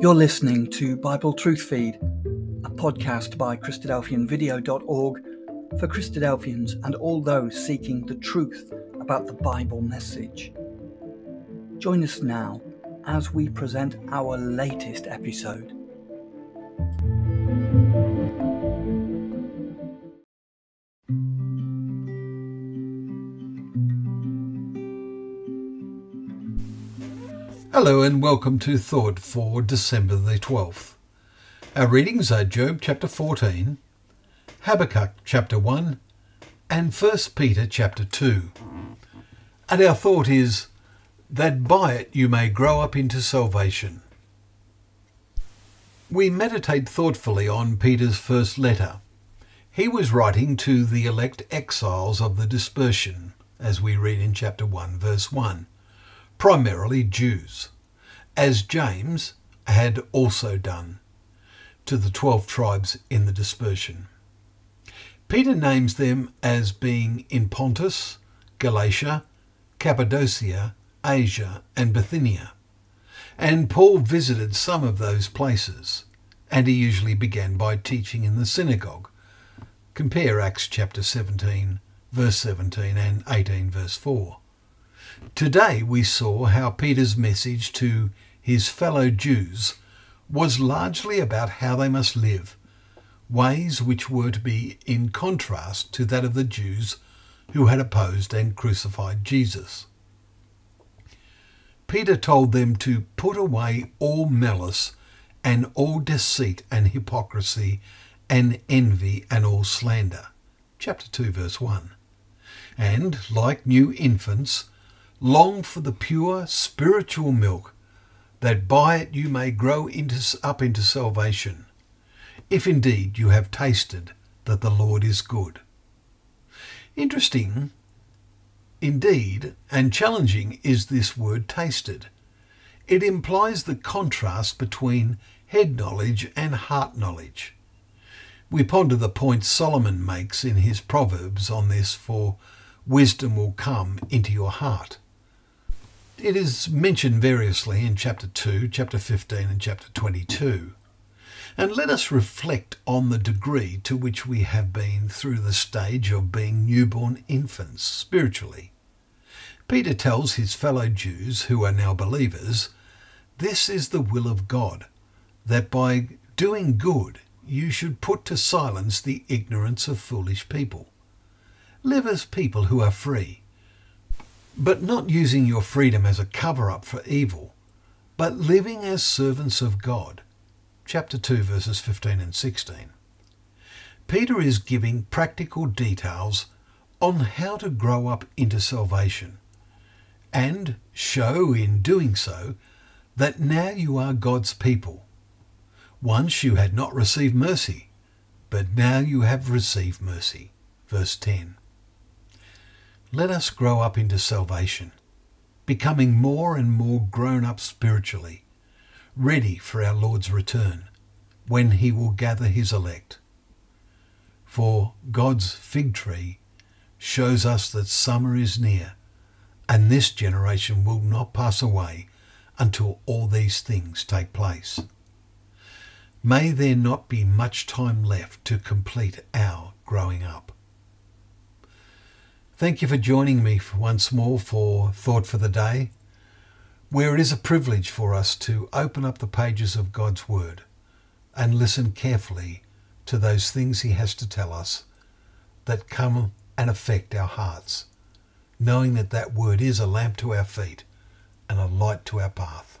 You're listening to Bible Truth Feed, a podcast by Christadelphianvideo.org for Christadelphians and all those seeking the truth about the Bible message. Join us now as we present our latest episode. Hello and welcome to Thought for December the 12th. Our readings are Job chapter 14, Habakkuk chapter 1, and 1 Peter chapter 2. And our thought is that by it you may grow up into salvation. We meditate thoughtfully on Peter's first letter. He was writing to the elect exiles of the dispersion, as we read in chapter 1, verse 1 primarily Jews, as James had also done to the twelve tribes in the dispersion. Peter names them as being in Pontus, Galatia, Cappadocia, Asia, and Bithynia. And Paul visited some of those places, and he usually began by teaching in the synagogue. Compare Acts chapter 17, verse 17, and 18, verse 4. Today we saw how Peter's message to his fellow Jews was largely about how they must live, ways which were to be in contrast to that of the Jews who had opposed and crucified Jesus. Peter told them to put away all malice and all deceit and hypocrisy and envy and all slander. Chapter 2, verse 1. And, like new infants, long for the pure spiritual milk, that by it you may grow into, up into salvation, if indeed you have tasted that the Lord is good. Interesting, indeed, and challenging is this word tasted. It implies the contrast between head knowledge and heart knowledge. We ponder the point Solomon makes in his Proverbs on this for wisdom will come into your heart. It is mentioned variously in chapter 2, chapter 15, and chapter 22. And let us reflect on the degree to which we have been through the stage of being newborn infants spiritually. Peter tells his fellow Jews, who are now believers, this is the will of God, that by doing good you should put to silence the ignorance of foolish people. Live as people who are free but not using your freedom as a cover up for evil, but living as servants of God. Chapter 2, verses 15 and 16. Peter is giving practical details on how to grow up into salvation and show in doing so that now you are God's people. Once you had not received mercy, but now you have received mercy. Verse 10. Let us grow up into salvation, becoming more and more grown up spiritually, ready for our Lord's return, when he will gather his elect. For God's fig tree shows us that summer is near, and this generation will not pass away until all these things take place. May there not be much time left to complete our growing up. Thank you for joining me once more for Thought for the Day, where it is a privilege for us to open up the pages of God's Word and listen carefully to those things He has to tell us that come and affect our hearts, knowing that that Word is a lamp to our feet and a light to our path.